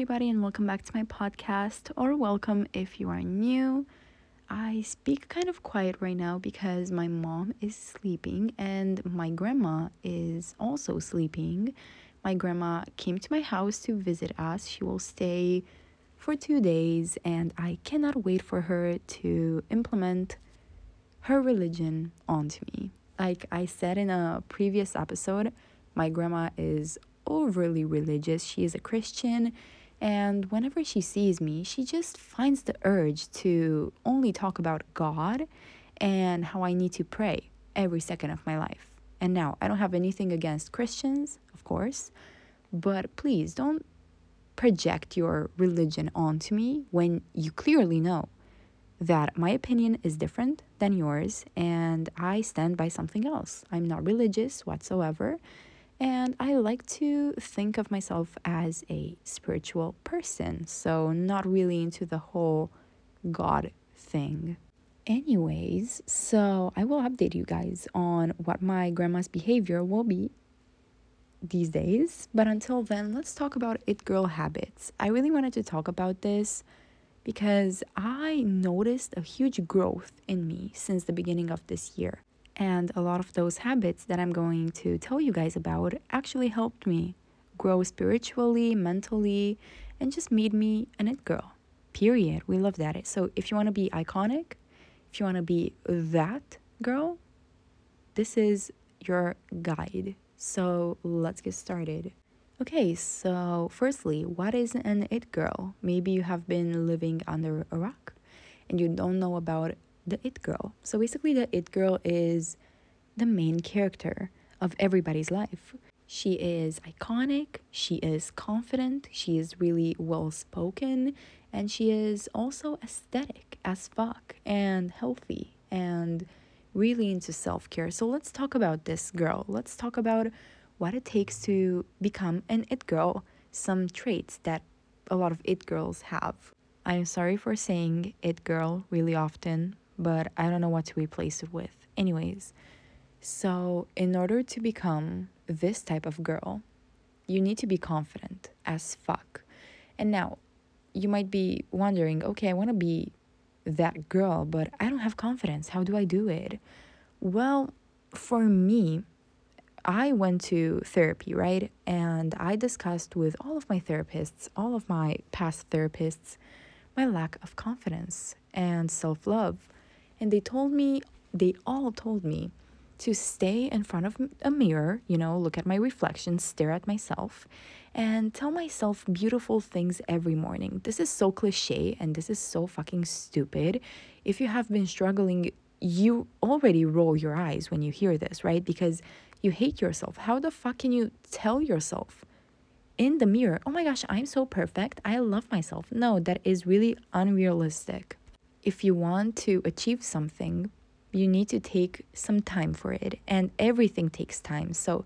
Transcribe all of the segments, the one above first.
everybody, and welcome back to my podcast, or welcome if you are new. I speak kind of quiet right now because my mom is sleeping and my grandma is also sleeping. My grandma came to my house to visit us. She will stay for two days, and I cannot wait for her to implement her religion onto me. Like I said in a previous episode, my grandma is overly religious. She is a Christian, and whenever she sees me, she just finds the urge to only talk about God and how I need to pray every second of my life. And now, I don't have anything against Christians, of course, but please don't project your religion onto me when you clearly know that my opinion is different than yours and I stand by something else. I'm not religious whatsoever. And I like to think of myself as a spiritual person, so not really into the whole God thing. Anyways, so I will update you guys on what my grandma's behavior will be these days. But until then, let's talk about it girl habits. I really wanted to talk about this because I noticed a huge growth in me since the beginning of this year. And a lot of those habits that I'm going to tell you guys about actually helped me grow spiritually, mentally, and just made me an it girl. Period. We love that. So if you want to be iconic, if you want to be that girl, this is your guide. So let's get started. Okay, so firstly, what is an it girl? Maybe you have been living under a rock and you don't know about the it girl. So basically, the it girl is the main character of everybody's life. She is iconic, she is confident, she is really well spoken, and she is also aesthetic as fuck and healthy and really into self care. So let's talk about this girl. Let's talk about what it takes to become an it girl, some traits that a lot of it girls have. I'm sorry for saying it girl really often, but I don't know what to replace it with. Anyways, so in order to become this type of girl, you need to be confident as fuck. And now, you might be wondering, okay, I want to be that girl, but I don't have confidence. How do I do it? Well, for me, I went to therapy, right? And I discussed with all of my therapists, all of my past therapists, my lack of confidence and self love. And they told me, they all told me to stay in front of a mirror, you know, look at my reflection, stare at myself, and tell myself beautiful things every morning. This is so cliche and this is so fucking stupid. If you have been struggling, you already roll your eyes when you hear this, right? Because you hate yourself. How the fuck can you tell yourself in the mirror, oh my gosh, I'm so perfect, I love myself? No, that is really unrealistic if you want to achieve something, you need to take some time for it, and everything takes time. So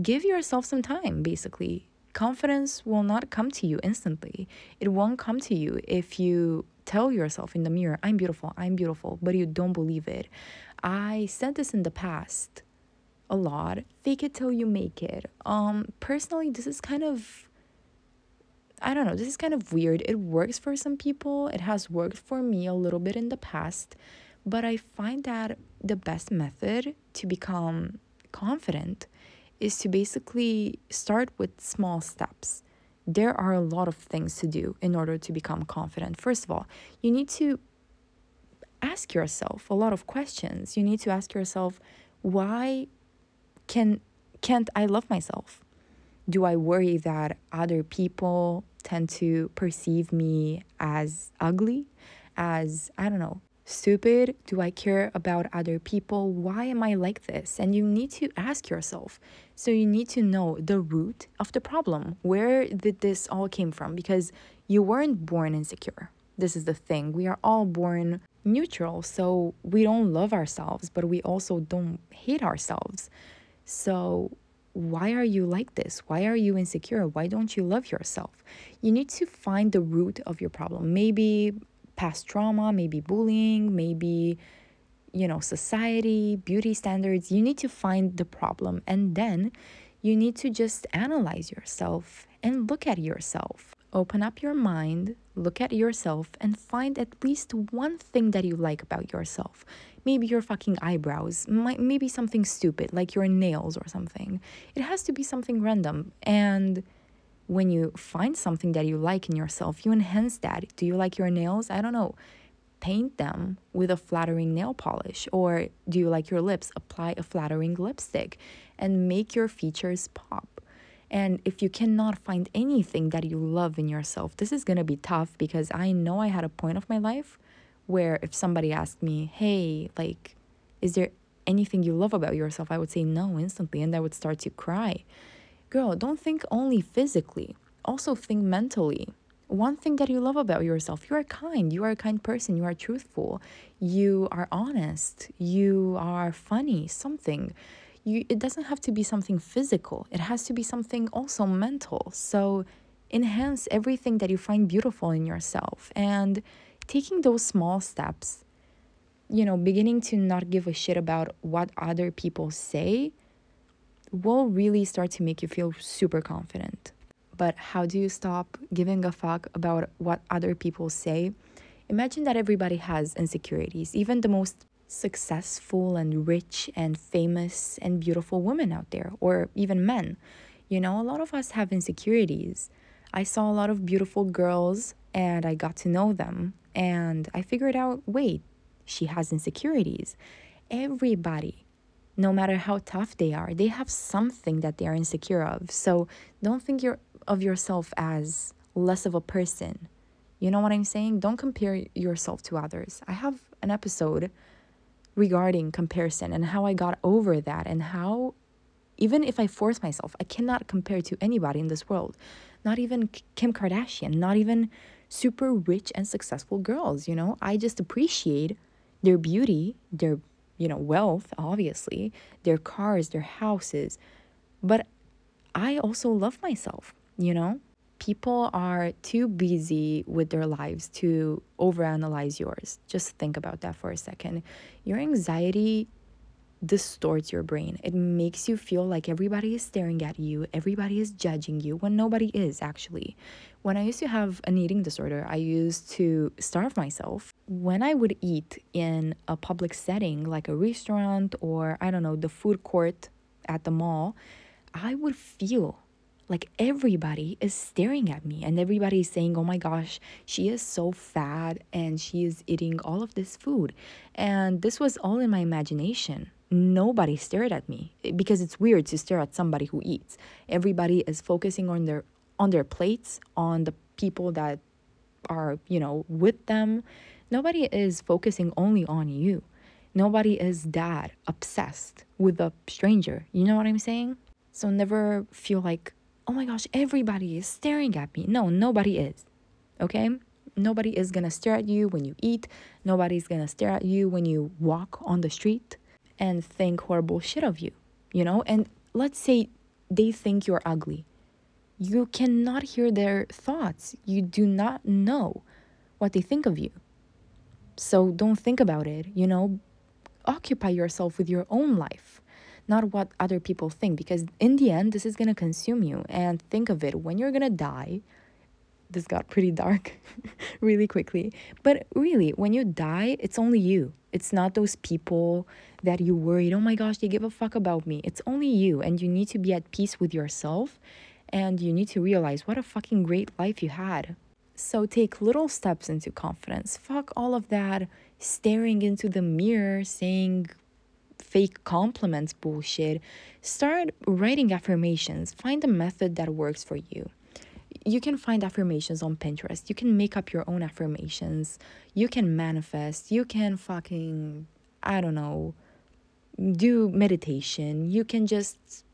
give yourself some time, basically. Confidence will not come to you instantly. It won't come to you if you tell yourself in the mirror, I'm beautiful, I'm beautiful, but you don't believe it. I said this in the past a lot. Fake it till you make it. Um personally, this is kind of I don't know, this is kind of weird. It works for some people, it has worked for me a little bit in the past, but I find that the best method to become confident is to basically start with small steps. There are a lot of things to do in order to become confident. First of all, you need to ask yourself a lot of questions. You need to ask yourself, why can can't I love myself? Do I worry that other people tend to perceive me as ugly, as, I don't know, stupid? Do I care about other people? Why am I like this? And you need to ask yourself. So you need to know the root of the problem. Where did this all came from? Because you weren't born insecure. This is the thing. We are all born neutral. So we don't love ourselves, but we also don't hate ourselves. So why are you like this? Why are you insecure? Why don't you love yourself? You need to find the root of your problem. Maybe past trauma, maybe bullying, maybe you know, society, beauty standards. You need to find the problem and then you need to just analyze yourself and look at yourself. Open up your mind, look at yourself, and find at least one thing that you like about yourself. Maybe your fucking eyebrows, might, maybe something stupid like your nails or something. It has to be something random. And when you find something that you like in yourself, you enhance that. Do you like your nails? I don't know. Paint them with a flattering nail polish. Or do you like your lips? Apply a flattering lipstick and make your features pop. And if you cannot find anything that you love in yourself, this is going to be tough because I know I had a point of my life where if somebody asked me, hey, like, is there anything you love about yourself? I would say no instantly and I would start to cry. Girl, don't think only physically, also think mentally. One thing that you love about yourself, you are kind, you are a kind person, you are truthful, you are honest, you are funny, something. You, it doesn't have to be something physical, it has to be something also mental. So enhance everything that you find beautiful in yourself and taking those small steps, you know, beginning to not give a shit about what other people say will really start to make you feel super confident. But how do you stop giving a fuck about what other people say? Imagine that everybody has insecurities, even the most successful and rich and famous and beautiful women out there, or even men. You know, a lot of us have insecurities. I saw a lot of beautiful girls and I got to know them, and I figured out wait, she has insecurities. Everybody no matter how tough they are, they have something that they are insecure of. So don't think you're, of yourself as less of a person. You know what I'm saying? Don't compare yourself to others. I have an episode regarding comparison and how I got over that and how even if I force myself, I cannot compare to anybody in this world. Not even Kim Kardashian, not even super rich and successful girls, you know? I just appreciate their beauty, their you know, wealth, obviously, their cars, their houses. But I also love myself, you know? People are too busy with their lives to overanalyze yours. Just think about that for a second. Your anxiety distorts your brain. It makes you feel like everybody is staring at you, everybody is judging you when nobody is actually. When I used to have an eating disorder, I used to starve myself. When I would eat in a public setting like a restaurant or I don't know, the food court at the mall, I would feel like everybody is staring at me and everybody is saying, Oh my gosh, she is so fat and she is eating all of this food. And this was all in my imagination. Nobody stared at me eh, because it's weird to stare at somebody who eats. Everybody is focusing on their on their plates on the people that are you know with them. Nobody is focusing only on you. Nobody is that obsessed with a stranger. You know what i'm saying? So never feel like oh my gosh everybody is staring at me no nobody is okay nobody is gonna stare at you when you eat nobody's gonna stare at you when you walk on the street and think horrible shit of you, you know? And let's say they think you're ugly. You cannot hear their thoughts. You do not know what they think of you. So don't think about it, you know? Occupy yourself with your own life, not what other people think, because in the end, this is gonna consume you. And think of it when you're gonna die, this got pretty dark really quickly. But really, when you die, it's only you. It's not those people that you worried, oh my gosh, they give a fuck about me. It's only you, and you need to be at peace with yourself and you need to realize what a fucking great life you had. So take little steps into confidence. Fuck all of that staring into the mirror saying fake compliments bullshit. Start writing affirmations. Find a method that works for you you can find affirmations on Pinterest. You can make up your own affirmations. You can manifest. You can fucking, I don't know, do meditation. You can just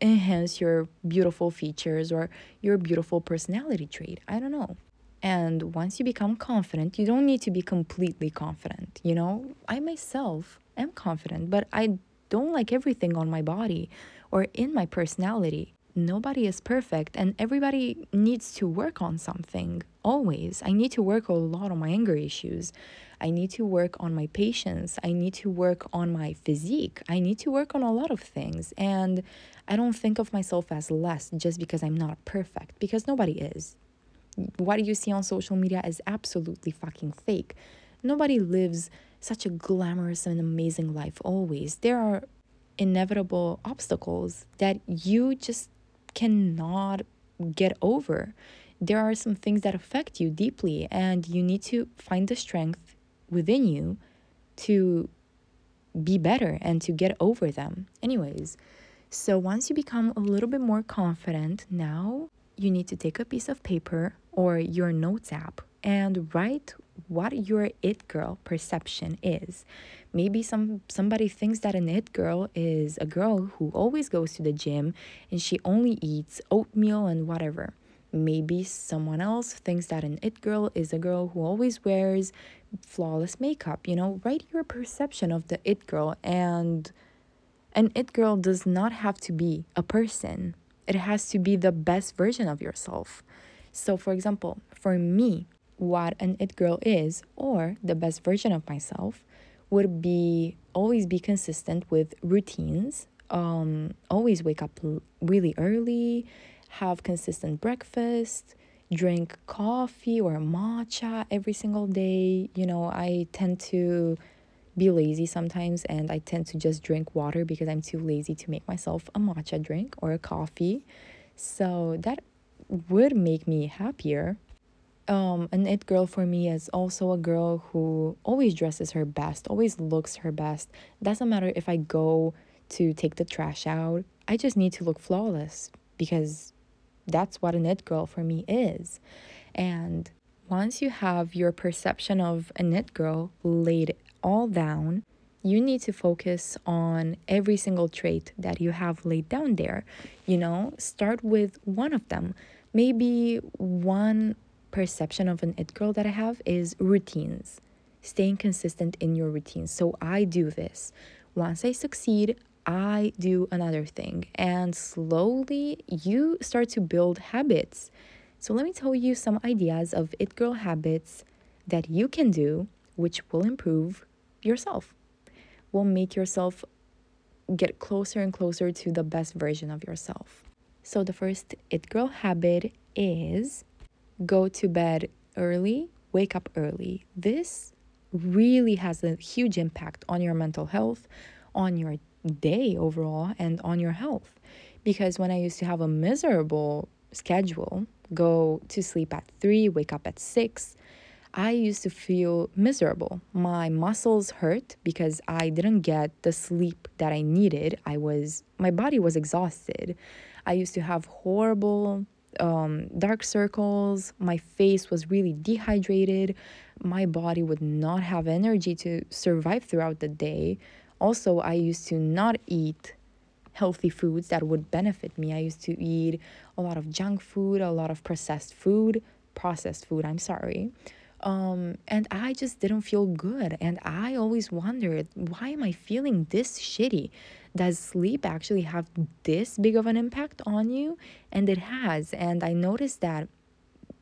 enhance your beautiful features or your beautiful personality trait. I don't know. And once you become confident, you don't need to be completely confident. You know, I myself am confident, but I don't like everything on my body or in my personality nobody is perfect and everybody needs to work on something always. I need to work a lot on my anger issues. I need to work on my patience. I need to work on my physique. I need to work on a lot of things. And I don't think of myself as less just because I'm not perfect, because nobody is. What you see on social media is absolutely fucking fake. Nobody lives such a glamorous and amazing life always. There are inevitable obstacles that you just cannot get over. There are some things that affect you deeply, and you need to find the strength within you to be better and to get over them. Anyways, so once you become a little bit more confident, now you need to take a piece of paper or your notes app and write what your it girl perception is. Maybe some somebody thinks that an it girl is a girl who always goes to the gym and she only eats oatmeal and whatever. Maybe someone else thinks that an it girl is a girl who always wears flawless makeup. You know, write your perception of the it girl and an it girl does not have to be a person. It has to be the best version of yourself. So, for example, for me, what an it girl is, or the best version of myself, would be always be consistent with routines, um, always wake up really early, have consistent breakfast, drink coffee or matcha every single day. You know, I tend to be lazy sometimes and I tend to just drink water because I'm too lazy to make myself a matcha drink or a coffee. So that would make me happier. Um, an it girl for me is also a girl who always dresses her best, always looks her best. Doesn't matter if I go to take the trash out, I just need to look flawless because that's what an it girl for me is. And once you have your perception of a it girl laid all down, you need to focus on every single trait that you have laid down there. You know, start with one of them. Maybe one perception of an it girl that I have is routines, staying consistent in your routines. So I do this. Once I succeed, I do another thing. And slowly you start to build habits. So let me tell you some ideas of it girl habits that you can do, which will improve yourself, will make yourself get closer and closer to the best version of yourself. So, the first It Girl habit is go to bed early, wake up early. This really has a huge impact on your mental health, on your day overall, and on your health. Because when I used to have a miserable schedule, go to sleep at three, wake up at six, I used to feel miserable. My muscles hurt because I didn't get the sleep that I needed. I was my body was exhausted. I used to have horrible um, dark circles. My face was really dehydrated. My body would not have energy to survive throughout the day. Also, I used to not eat healthy foods that would benefit me. I used to eat a lot of junk food, a lot of processed food, processed food, I'm sorry. Um, and I just didn't feel good. And I always wondered, why am I feeling this shitty? Does sleep actually have this big of an impact on you? And it has. And I noticed that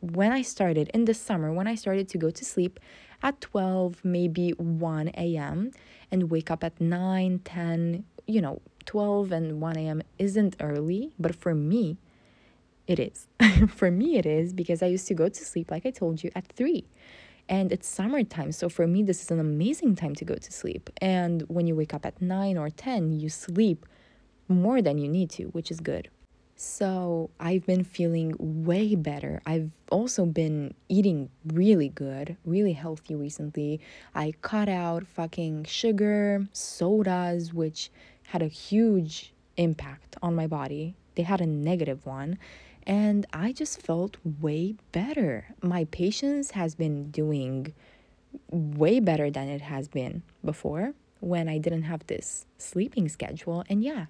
when I started in the summer, when I started to go to sleep at 12, maybe 1 a.m., and wake up at 9, 10, you know, 12 and 1 a.m. isn't early, but for me, it is. for me, it is because I used to go to sleep, like I told you, at three. And it's summertime. So for me, this is an amazing time to go to sleep. And when you wake up at nine or 10, you sleep more than you need to, which is good. So I've been feeling way better. I've also been eating really good, really healthy recently. I cut out fucking sugar, sodas, which had a huge impact on my body. They had a negative one and I just felt way better. My patience has been doing way better than it has been before when I didn't have this sleeping schedule. And yeah,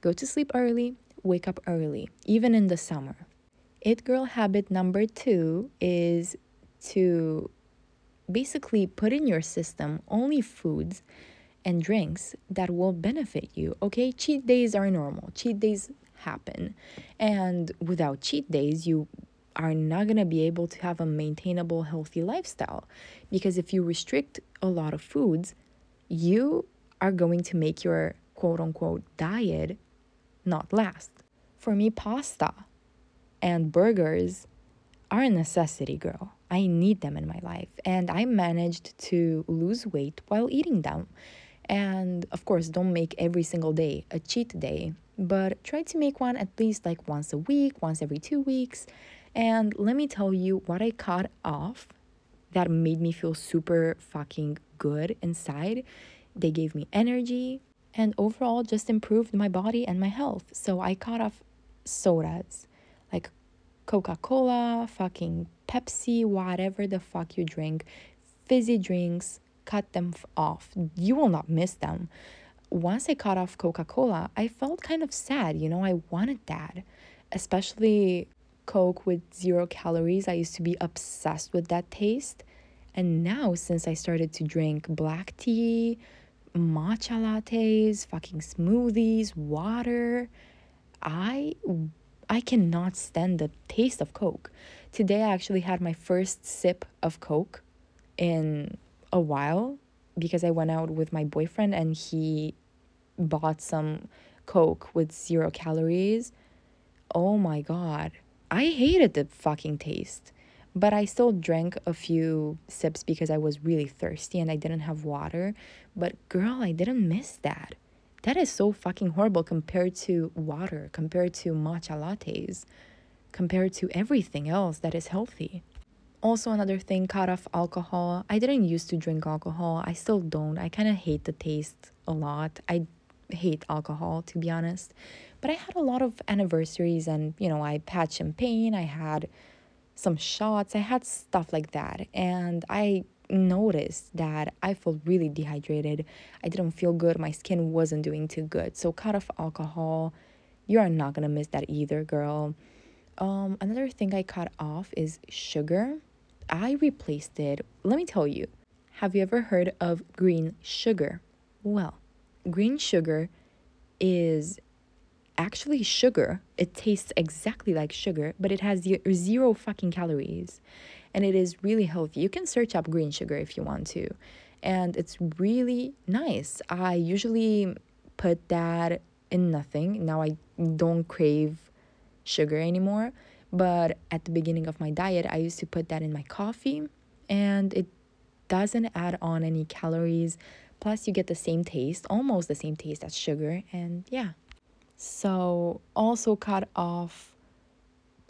go to sleep early, wake up early, even in the summer. It girl habit number two is to basically put in your system only foods and drinks that will benefit you. Okay, cheat days are normal. Cheat days happen. And without cheat days, you are not going to be able to have a maintainable healthy lifestyle because if you restrict a lot of foods, you are going to make your quote unquote diet not last. For me, pasta and burgers are a necessity, girl. I need them in my life. And I managed to lose weight while eating them. And of course, don't make every single day a cheat day, but try to make one at least like once a week, once every two weeks. And let me tell you what I cut off that made me feel super fucking good inside. They gave me energy and overall just improved my body and my health. So I cut off sodas like Coca Cola, fucking Pepsi, whatever the fuck you drink, fizzy drinks, cut them off. You will not miss them. Once I cut off Coca Cola, I felt kind of sad. You know, I wanted that, especially Coke with zero calories. I used to be obsessed with that taste. And now, since I started to drink black tea, matcha lattes, fucking smoothies, water, I I cannot stand the taste of Coke. Today I actually had my first sip of Coke in a while because I went out with my boyfriend and he bought some Coke with zero calories. Oh my god. I hated the fucking taste. But I still drank a few sips because I was really thirsty and I didn't have water. But girl, I didn't miss that. That is so fucking horrible compared to water, compared to matcha lattes, compared to everything else that is healthy. Also, another thing, cut off alcohol. I didn't used to drink alcohol. I still don't. I kind of hate the taste a lot. I hate alcohol, to be honest. But I had a lot of anniversaries and, you know, I had champagne, I had some shots, I had stuff like that. And I noticed that I felt really dehydrated. I didn't feel good. My skin wasn't doing too good. So cut off alcohol. You are not gonna miss that either, girl. Um, another thing I cut off is sugar. I replaced it. Let me tell you. Have you ever heard of green sugar? Well, green sugar is actually sugar. It tastes exactly like sugar, but it has zero fucking calories and it is really healthy. You can search up green sugar if you want to, and it's really nice. I usually put that in nothing. Now I don't crave sugar anymore, but at the beginning of my diet, I used to put that in my coffee, and it doesn't add on any calories. Plus, you get the same taste, almost the same taste as sugar, and yeah. So, also cut off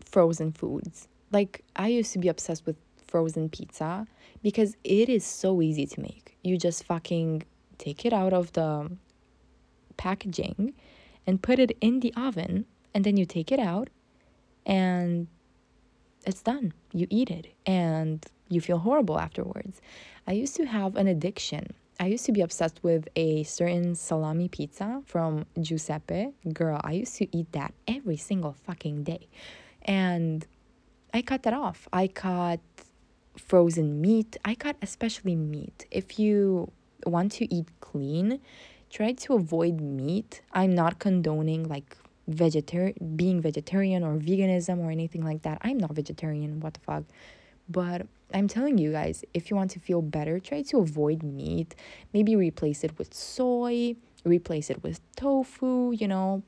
frozen foods like I used to be obsessed with frozen pizza because it is so easy to make. You just fucking take it out of the packaging and put it in the oven and then you take it out and it's done. You eat it and you feel horrible afterwards. I used to have an addiction. I used to be obsessed with a certain salami pizza from Giuseppe. Girl, I used to eat that every single fucking day. And I cut that off. I cut frozen meat. I cut especially meat. If you want to eat clean, try to avoid meat. I'm not condoning like vegetarian being vegetarian or veganism or anything like that. I'm not vegetarian, what the fuck. But I'm telling you guys, if you want to feel better, try to avoid meat. Maybe replace it with soy, replace it with tofu, you know,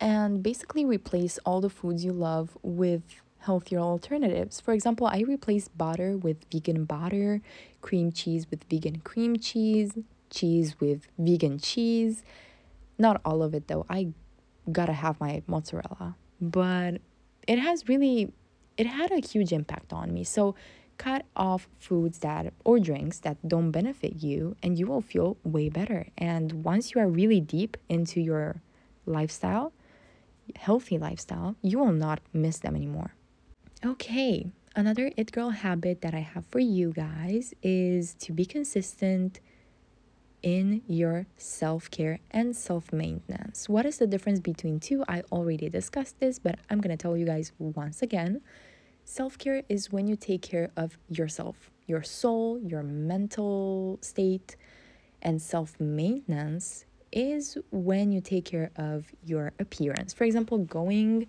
and basically replace all the foods you love with healthier alternatives. For example, I replace butter with vegan butter, cream cheese with vegan cream cheese, cheese with vegan cheese. Not all of it though. I gotta have my mozzarella. But it has really it had a huge impact on me. So cut off foods that or drinks that don't benefit you and you will feel way better. And once you are really deep into your lifestyle, healthy lifestyle, you will not miss them anymore. Okay, another It Girl habit that I have for you guys is to be consistent in your self care and self maintenance. What is the difference between two? I already discussed this, but I'm gonna tell you guys once again. Self care is when you take care of yourself, your soul, your mental state, and self maintenance is when you take care of your appearance. For example, going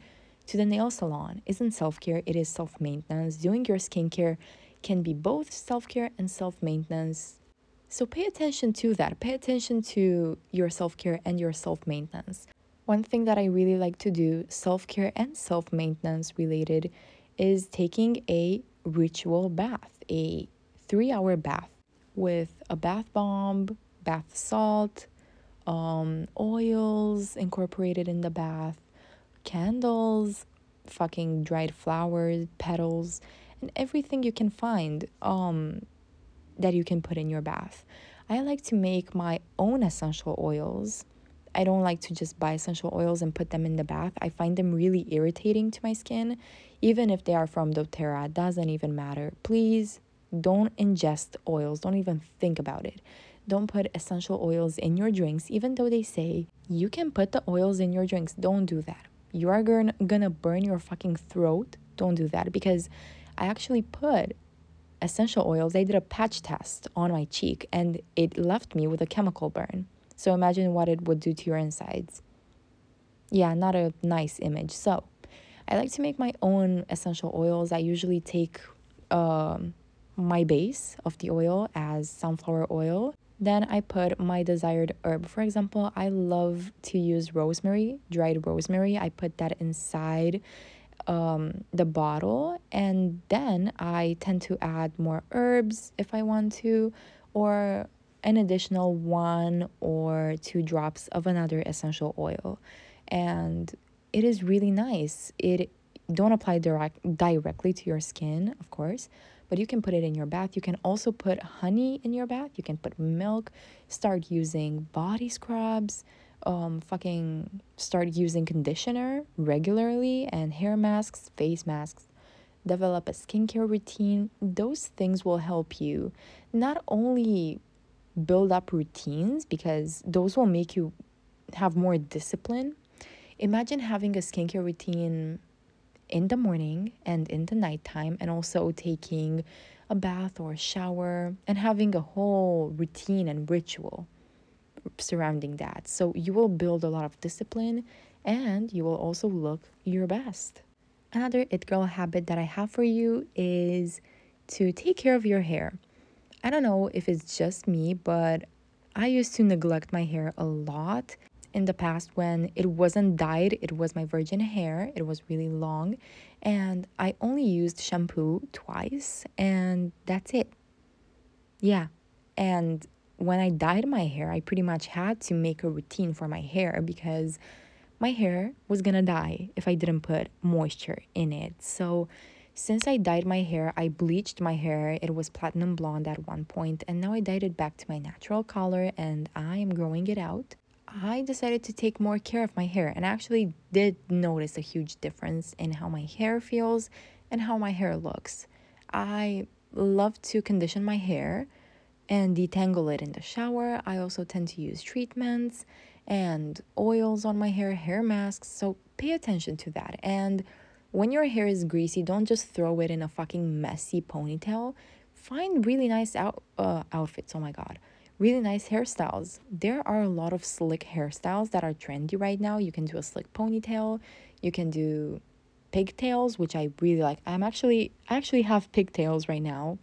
to the nail salon isn't self care, it is self maintenance. Doing your skincare can be both self care and self maintenance. So pay attention to that. Pay attention to your self care and your self maintenance. One thing that I really like to do, self care and self maintenance related, is taking a ritual bath, a three hour bath with a bath bomb, bath salt, um, oils incorporated in the bath, candles, fucking dried flowers, petals, and everything you can find um, that you can put in your bath. I like to make my own essential oils. I don't like to just buy essential oils and put them in the bath. I find them really irritating to my skin, even if they are from doTERRA. Doesn't even matter. Please don't ingest oils. Don't even think about it. Don't put essential oils in your drinks, even though they say you can put the oils in your drinks. Don't do that. You are gonna, gonna burn your fucking throat. Don't do that because I actually put essential oils. I did a patch test on my cheek and it left me with a chemical burn. So imagine what it would do to your insides. Yeah, not a nice image. So I like to make my own essential oils. I usually take um, my base of the oil as sunflower oil. Then I put my desired herb. For example, I love to use rosemary, dried rosemary. I put that inside um, the bottle and then I tend to add more herbs if I want to or an additional one or two drops of another essential oil. And it is really nice. It don't apply direct directly to your skin of course but you can put it in your bath. You can also put honey in your bath. You can put milk start using body scrubs um, fucking start using conditioner regularly and hair masks, face masks, develop a skincare routine. Those things will help you not only build up routines because those will make you have more discipline. Imagine having a skincare routine in the morning and in the nighttime, and also taking a bath or a shower and having a whole routine and ritual surrounding that. So you will build a lot of discipline and you will also look your best. Another it girl habit that I have for you is to take care of your hair. I don't know if it's just me, but I used to neglect my hair a lot in the past when it wasn't dyed, it was my virgin hair, it was really long, and I only used shampoo twice, and that's it. Yeah, and when I dyed my hair, I pretty much had to make a routine for my hair because my hair was gonna die if I didn't put moisture in it. So, since I dyed my hair, I bleached my hair. It was platinum blonde at one point, and now I dyed it back to my natural color and I am growing it out. I decided to take more care of my hair and actually did notice a huge difference in how my hair feels and how my hair looks. I love to condition my hair and detangle it in the shower. I also tend to use treatments and oils on my hair, hair masks. So pay attention to that. And when your hair is greasy, don't just throw it in a fucking messy ponytail. Find really nice out uh, outfits. Oh my god. Really nice hairstyles. There are a lot of slick hairstyles that are trendy right now. You can do a slick ponytail. You can do pigtails, which I really like. I'm actually I actually have pigtails right now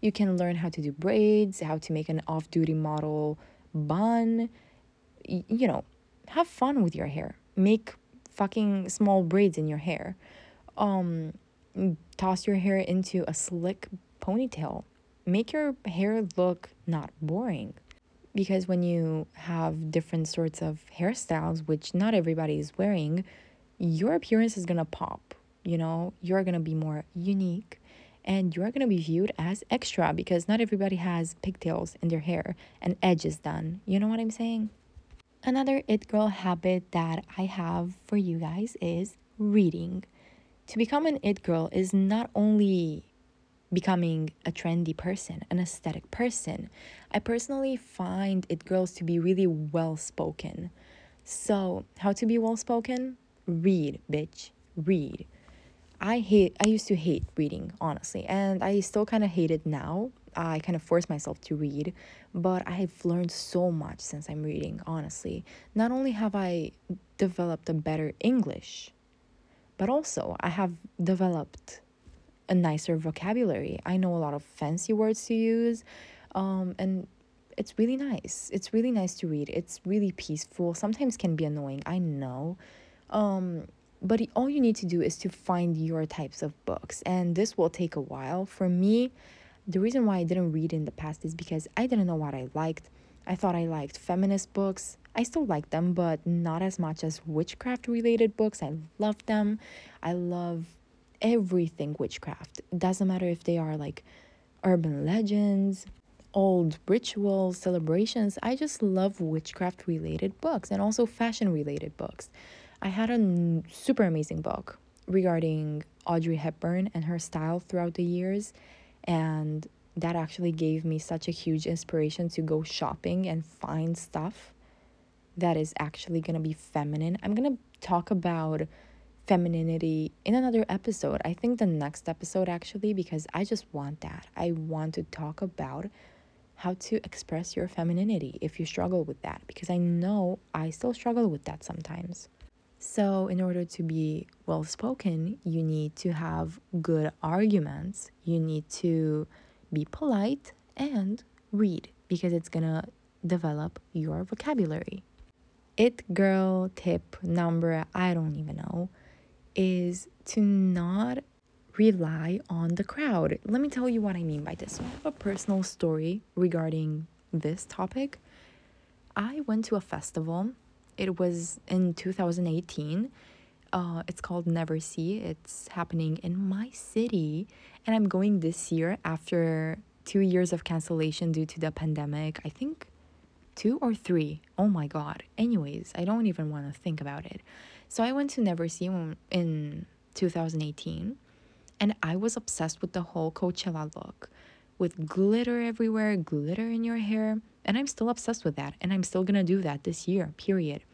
you can learn how to do braids, how to make an off duty model bun. Y- you know, have fun with your hair. Make fucking small braids in your hair. Um, toss your hair into a slick ponytail. Make your hair look not boring. Because when you have different sorts of hairstyles, which not everybody is wearing, your appearance is gonna pop. You know, you're gonna be more unique and you are going to be viewed as extra because not everybody has pigtails in their hair and edges done. You know what I'm saying? Another it girl habit that I have for you guys is reading. To become an it girl is not only becoming a trendy person, an aesthetic person. I personally find it girls to be really well spoken. So, how to be well spoken? Read, bitch. Read. I hate I used to hate reading, honestly, and I still kind of hate it now. I kind of force myself to read, but I have learned so much since I'm reading, honestly. Not only have I developed a better English, but also I have developed a nicer vocabulary. I know a lot of fancy words to use, um, and it's really nice. It's really nice to read. It's really peaceful. Sometimes can be annoying. I know. Um, but all you need to do is to find your types of books and this will take a while for me the reason why i didn't read in the past is because i didn't know what i liked i thought i liked feminist books i still like them but not as much as witchcraft related books. I love them. I love everything witchcraft. It doesn't matter if they are like urban legends old rituals celebrations. I just love witchcraft related books and also fashion related books. I had a super amazing book regarding Audrey Hepburn and her style throughout the years. And that actually gave me such a huge inspiration to go shopping and find stuff that is actually going to be feminine. I'm going to talk about femininity in another episode. I think the next episode actually because I just want that. I want to talk about how to express your femininity if you struggle with that because I know I still struggle with that sometimes. So, in order to be well spoken, you need to have good arguments, you need to be polite and read because it's gonna develop your vocabulary. It girl tip number, I don't even know, is to not rely on the crowd. Let me tell you what I mean by this. I have a personal story regarding this topic. I went to a festival it was in 2018. Uh, it's called Neversea. It's happening in my city, and I'm going this year after two years of cancellation due to the pandemic. I think two or three. Oh my god. Anyways, I don't even want to think about it. So I went to Neversea in 2018, and I was obsessed with the whole Coachella look with glitter everywhere, glitter in your hair. And I'm still obsessed with that. And I'm still gonna do that this year, period.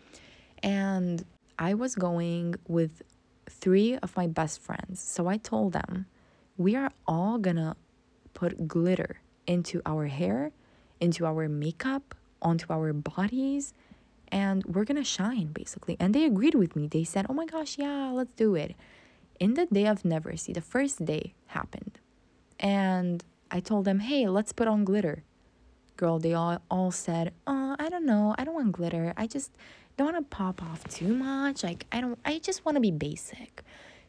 And I was going with three of my best friends. So I told them, we are all gonna put glitter into our hair, into our makeup, onto our bodies, and we're gonna shine basically. And they agreed with me. They said, oh my gosh, yeah, let's do it. In the day of Neversea, the first day happened. And I told them, hey, let's put on glitter. Girl, they all, all said, oh, I don't know. I don't want glitter. I just, don't want to pop off too much. Like I don't I just want to be basic.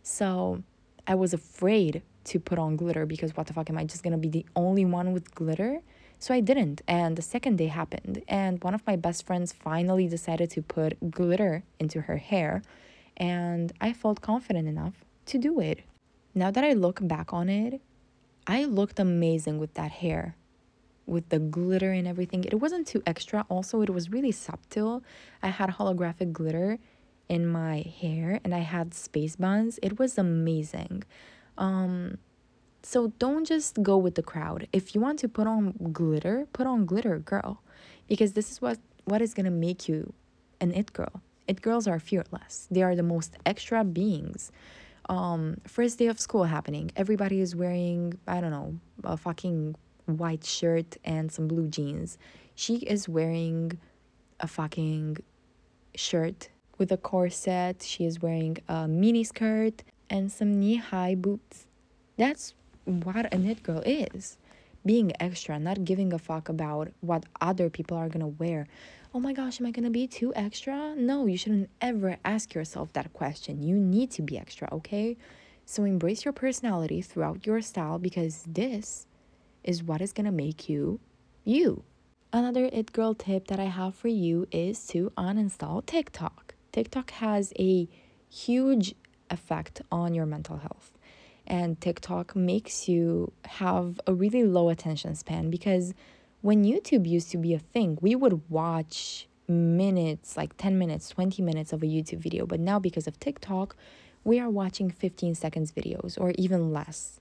So I was afraid to put on glitter because what the fuck am I just to be the only one with glitter? So I didn't. And the second day happened and one of my best friends finally decided to put glitter into her hair and I felt confident enough to do it. Now that I look back on it, I looked amazing with that hair with the glitter and everything. It wasn't too extra. Also, it was really subtle. I had holographic glitter in my hair and I had space buns. It was amazing. Um, so don't just go with the crowd. If you want to put on glitter, put on glitter, girl, because this is what what is gonna make you an it girl. It girls are fearless. They are the most extra beings. Um, first day of school happening. Everybody is wearing I don't know a fucking white shirt and some blue jeans. She is wearing a fucking shirt with a corset. She is wearing a mini skirt and some knee high boots. That's what a knit girl is being extra, not giving a fuck about what other people are gonna wear. Oh my gosh, am I gonna be too extra? No, you shouldn't ever ask yourself that question. You need to be extra, okay? So embrace your personality throughout your style because this is what is to make you you. Another It Girl tip that I have for you is to uninstall TikTok. TikTok has a huge effect on your mental health. And TikTok makes you have a really low attention span because when YouTube used to be a thing, we would watch minutes, like 10 minutes, 20 minutes of a YouTube video. But now, because of TikTok, we are watching 15 seconds videos or even less.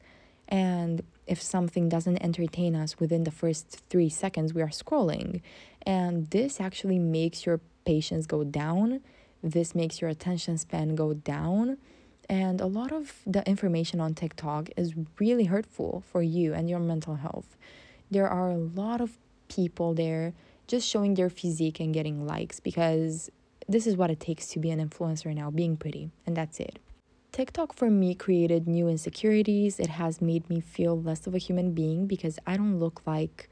And if something doesn't entertain us within the first three seconds, we are scrolling. And this actually makes your patience go down. This makes your attention span go down. And a lot of the information on TikTok is really hurtful for you and your mental health. There are a lot of people there just showing their physique and getting likes because this is what it takes to be an influencer now, being pretty, and that's it. TikTok for me created new insecurities. It has made me feel less of a human being because I don't look like,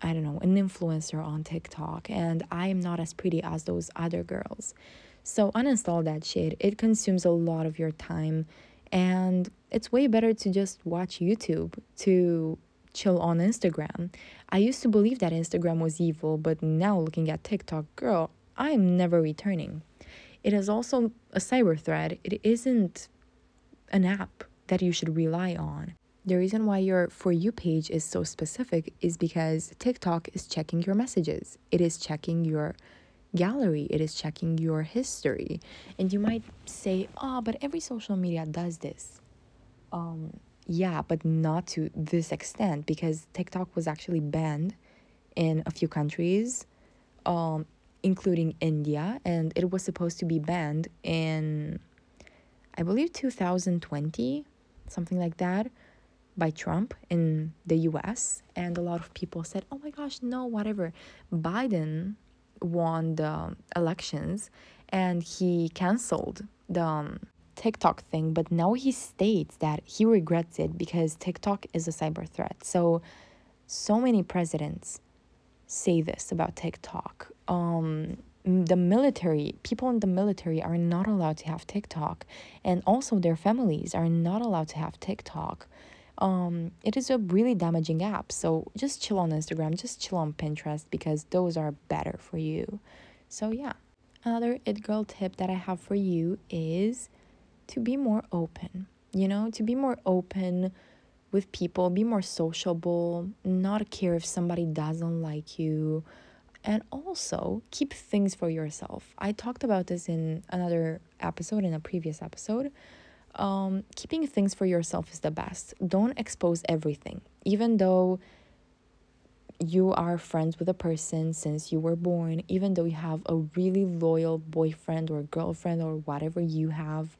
I don't know, an influencer on TikTok and I am not as pretty as those other girls. So uninstall that shit. It consumes a lot of your time and it's way better to just watch YouTube to chill on Instagram. I used to believe that Instagram was evil, but now looking at TikTok, girl, I am never returning. It is also a cyber threat. It isn't an app that you should rely on. The reason why your For You page is so specific is because TikTok is checking your messages, it is checking your gallery, it is checking your history. And you might say, oh, but every social media does this. Um, yeah, but not to this extent because TikTok was actually banned in a few countries, um, including India, and it was supposed to be banned in, I believe, 2020, something like that by Trump in the US. And a lot of people said, oh my gosh, no, whatever. Biden won the elections and he canceled the um, TikTok thing, but now he states that he regrets it because TikTok is a cyber threat. So, so many presidents say this about TikTok. Um, the military, people in the military are not allowed to have TikTok, and also their families are not allowed to have TikTok um, it is a really damaging app. So just chill on Instagram, just chill on Pinterest because those are better for you. So yeah. Another it girl tip that I have for you is to be more open. You know, to be more open with people, be more sociable, not care if somebody doesn't like you, and also keep things for yourself. I talked about this in another episode, in a previous episode um, keeping things for yourself is the best. Don't expose everything, even though you are friends with a person since you were born, even though you have a really loyal boyfriend or girlfriend or whatever you have.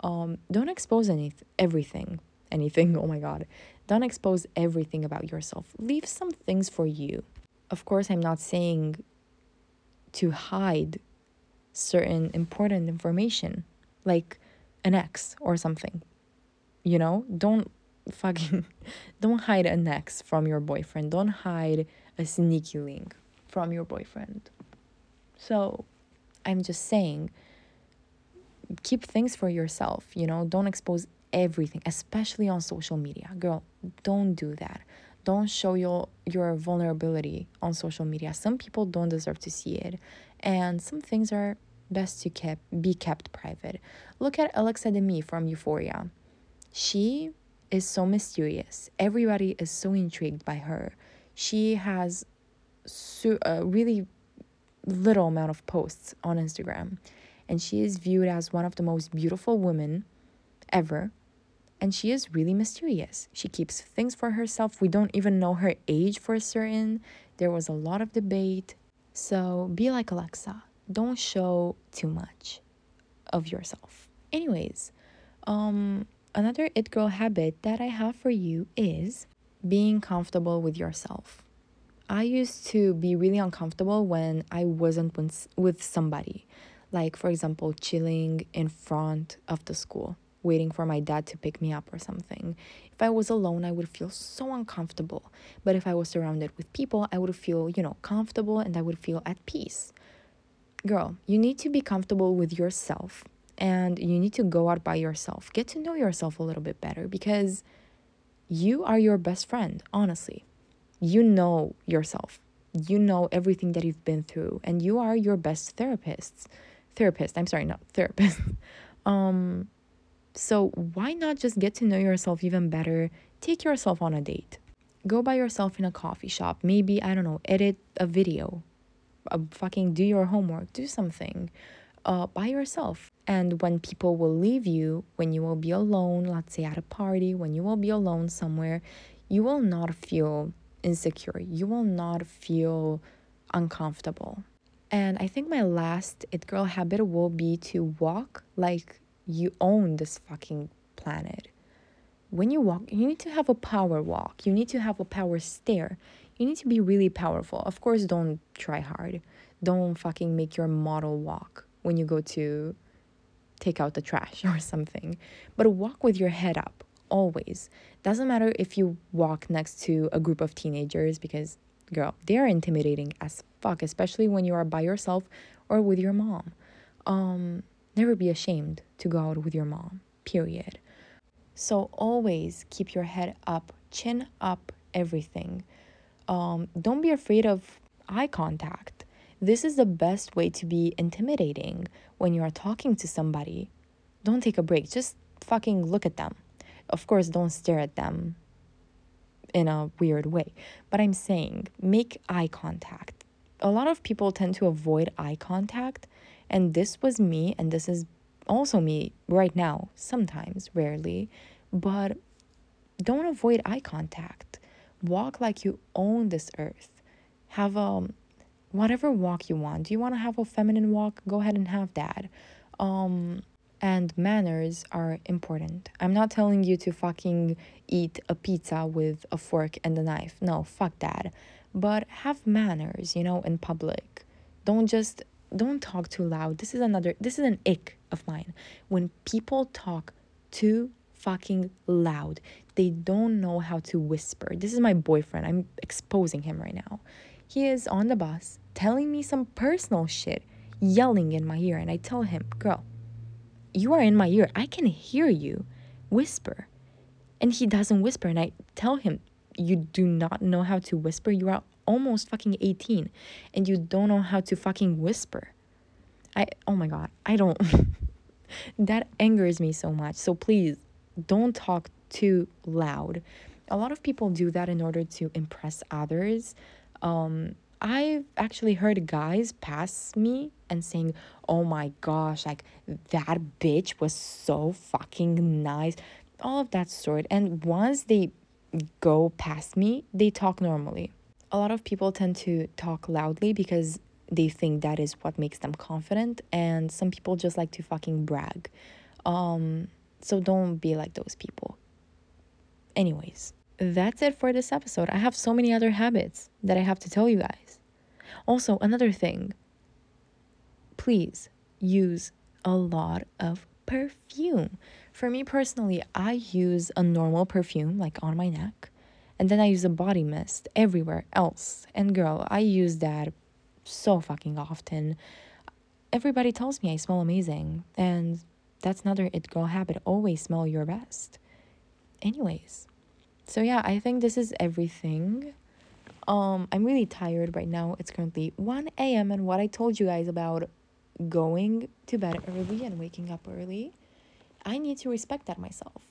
Um, don't expose any everything, anything. Oh my god, don't expose everything about yourself. Leave some things for you. Of course, I'm not saying to hide certain important information, like an ex or something. You know, don't fucking don't hide an ex from your boyfriend. Don't hide a sneaky link from your boyfriend. So, I'm just saying keep things for yourself, you know? Don't expose everything, especially on social media. Girl, don't do that. Don't show your your vulnerability on social media. Some people don't deserve to see it, and some things are best to keep be kept private. Look at Alexa Demie from Euphoria. She is so mysterious. Everybody is so intrigued by her. She has so, a uh, really little amount of posts on Instagram, and she is viewed as one of the most beautiful women ever. And she is really mysterious. She keeps things for herself. We don't even know her age for certain. There was a lot of debate. So be like Alexa don't show too much of yourself. Anyways, um, another it girl habit that I have for you is being comfortable with yourself. I used to be really uncomfortable when I wasn't with somebody. Like, for example, chilling in front of the school, waiting for my dad to pick me up or something. If I was alone, I would feel so uncomfortable. But if I was surrounded with people, I would feel, you know, comfortable and I would feel at peace girl, you need to be comfortable with yourself and you need to go out by yourself. Get to know yourself a little bit better because you are your best friend, honestly. You know yourself. You know everything that you've been through and you are your best therapist. Therapist, I'm sorry, not therapist. um so why not just get to know yourself even better? Take yourself on a date. Go by yourself in a coffee shop. Maybe, I don't know, edit a video uh, fucking do your homework, do something uh, by yourself. And when people will leave you, when you will be alone, let's say at a party, when you will be alone somewhere, you will not feel insecure. You will not feel uncomfortable. And I think my last it girl habit will be to walk like you own this fucking planet. When you walk, you need to have a power walk. You need to have a power stare you need to be really powerful. Of course, don't try hard. Don't fucking make your model walk when you go to take out the trash or something. But walk with your head up always. Doesn't matter if you walk next to a group of teenagers because girl, they are intimidating as fuck, especially when you are by yourself or with your mom. Um, never be ashamed to go out with your mom, period. So always keep your head up, chin up, everything. Um, don't be afraid of eye contact. This is the best way to be intimidating when you are talking to somebody. Don't take a break, just fucking look at them. Of course, don't stare at them in a weird way, but I'm saying make eye contact. A lot of people tend to avoid eye contact, and this was me, and this is also me right now, sometimes, rarely, but don't avoid eye contact. Walk like you own this earth. Have um, whatever walk you want. Do you want to have a feminine walk? Go ahead and have that. Um and manners are important. I'm not telling you to fucking eat a pizza with a fork and a knife. No, fuck that. But have manners, you know, in public. Don't just don't talk too loud. This is another this is an ick of mine. When people talk too fucking loud. They don't know how to whisper. This is my boyfriend. I'm exposing him right now. He is on the bus telling me some personal shit, yelling in my ear, and I tell him, Girl, you are in my ear. I can hear you. Whisper. And he doesn't whisper, and I tell him, You do not know how to whisper. You are almost fucking 18, and you don't know how to fucking whisper. I, oh my god, I don't. that angers me so much. So please don't talk too loud. A lot of people do that in order to impress others. Um, I've actually heard guys pass me and saying, Oh my gosh, like that bitch was so fucking nice. All of that sort. And once they go past me, they talk normally. A lot of people tend to talk loudly because they think that is what makes them confident. And some people just like to fucking brag. Um, so don't be like those people. Anyways, that's it for this episode. I have so many other habits that I have to tell you guys. Also, another thing please use a lot of perfume. For me personally, I use a normal perfume like on my neck, and then I use a body mist everywhere else. And girl, I use that so fucking often. Everybody tells me I smell amazing, and that's another it girl habit. Always smell your best. Anyways, so yeah, I think this is everything. Um, I'm really tired right now. It's currently 1 a.m. and what I told you guys about going to bed early and waking up early, I need to respect that myself.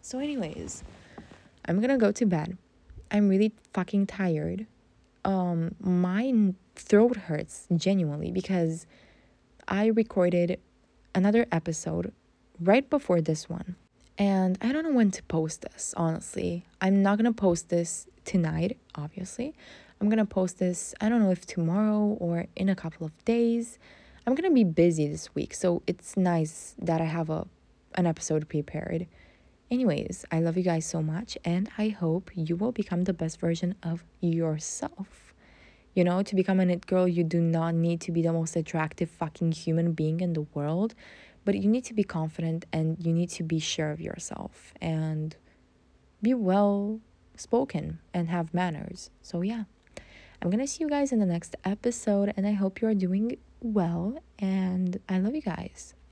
So, anyways, I'm gonna go to bed. I'm really fucking tired. Um, my throat hurts genuinely because I recorded another episode right before this one. And I don't know when to post this, honestly. I'm not gonna post this tonight, obviously. I'm gonna post this, I don't know if tomorrow or in a couple of days. I'm gonna be busy this week, so it's nice that I have a an episode prepared. Anyways, I love you guys so much, and I hope you will become the best version of yourself. You know, to become an it girl, you do not need to be the most attractive fucking human being in the world, but you need to be confident and you need to be sure of yourself and be well spoken and have manners. So, yeah, I'm gonna see you guys in the next episode, and I hope you are doing well. And I love you guys.